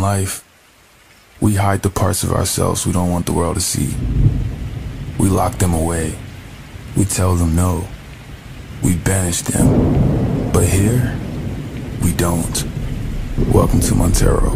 life, we hide the parts of ourselves we don't want the world to see. We lock them away. We tell them no. We banish them. But here, we don't. Welcome to Montero.